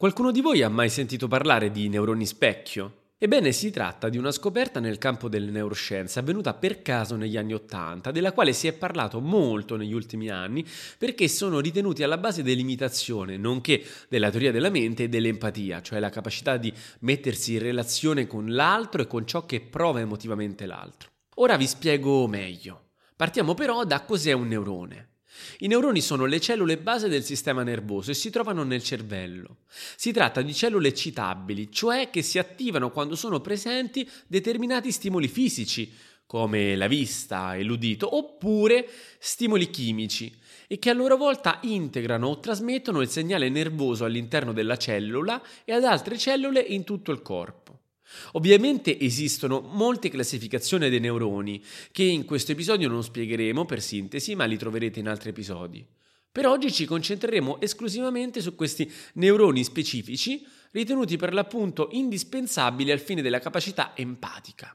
Qualcuno di voi ha mai sentito parlare di neuroni specchio? Ebbene, si tratta di una scoperta nel campo delle neuroscienze avvenuta per caso negli anni Ottanta, della quale si è parlato molto negli ultimi anni perché sono ritenuti alla base dell'imitazione, nonché della teoria della mente e dell'empatia, cioè la capacità di mettersi in relazione con l'altro e con ciò che prova emotivamente l'altro. Ora vi spiego meglio. Partiamo però da cos'è un neurone. I neuroni sono le cellule base del sistema nervoso e si trovano nel cervello. Si tratta di cellule eccitabili, cioè che si attivano quando sono presenti determinati stimoli fisici, come la vista e l'udito, oppure stimoli chimici, e che a loro volta integrano o trasmettono il segnale nervoso all'interno della cellula e ad altre cellule in tutto il corpo. Ovviamente esistono molte classificazioni dei neuroni che in questo episodio non spiegheremo per sintesi, ma li troverete in altri episodi. Per oggi ci concentreremo esclusivamente su questi neuroni specifici ritenuti per l'appunto indispensabili al fine della capacità empatica.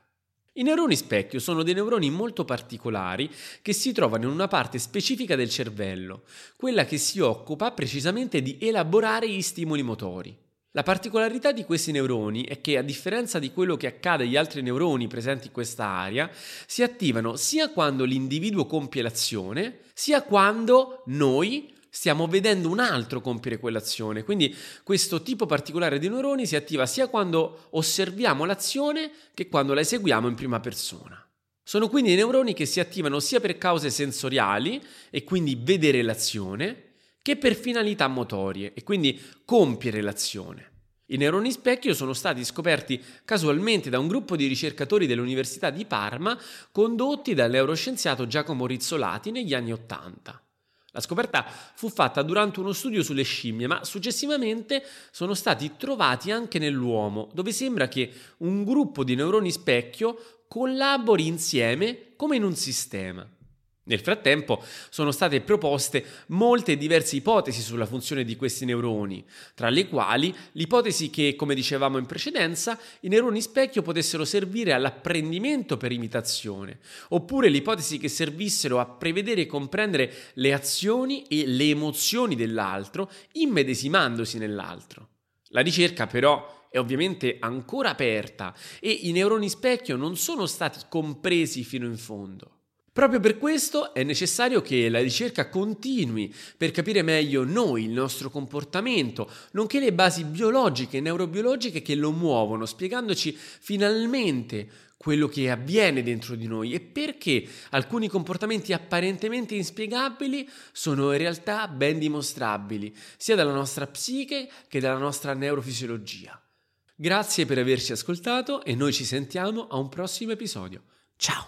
I neuroni specchio sono dei neuroni molto particolari che si trovano in una parte specifica del cervello, quella che si occupa precisamente di elaborare gli stimoli motori. La particolarità di questi neuroni è che, a differenza di quello che accade agli altri neuroni presenti in questa area, si attivano sia quando l'individuo compie l'azione, sia quando noi stiamo vedendo un altro compiere quell'azione. Quindi questo tipo particolare di neuroni si attiva sia quando osserviamo l'azione che quando la eseguiamo in prima persona. Sono quindi neuroni che si attivano sia per cause sensoriali, e quindi vedere l'azione, che per finalità motorie e quindi compiere l'azione. I neuroni specchio sono stati scoperti casualmente da un gruppo di ricercatori dell'Università di Parma condotti dal neuroscienziato Giacomo Rizzolati negli anni Ottanta. La scoperta fu fatta durante uno studio sulle scimmie, ma successivamente sono stati trovati anche nell'uomo, dove sembra che un gruppo di neuroni specchio collabori insieme come in un sistema. Nel frattempo sono state proposte molte diverse ipotesi sulla funzione di questi neuroni, tra le quali l'ipotesi che, come dicevamo in precedenza, i neuroni specchio potessero servire all'apprendimento per imitazione, oppure l'ipotesi che servissero a prevedere e comprendere le azioni e le emozioni dell'altro, immedesimandosi nell'altro. La ricerca però è ovviamente ancora aperta e i neuroni specchio non sono stati compresi fino in fondo. Proprio per questo è necessario che la ricerca continui per capire meglio noi, il nostro comportamento, nonché le basi biologiche e neurobiologiche che lo muovono, spiegandoci finalmente quello che avviene dentro di noi e perché alcuni comportamenti apparentemente inspiegabili sono in realtà ben dimostrabili, sia dalla nostra psiche che dalla nostra neurofisiologia. Grazie per averci ascoltato e noi ci sentiamo a un prossimo episodio. Ciao!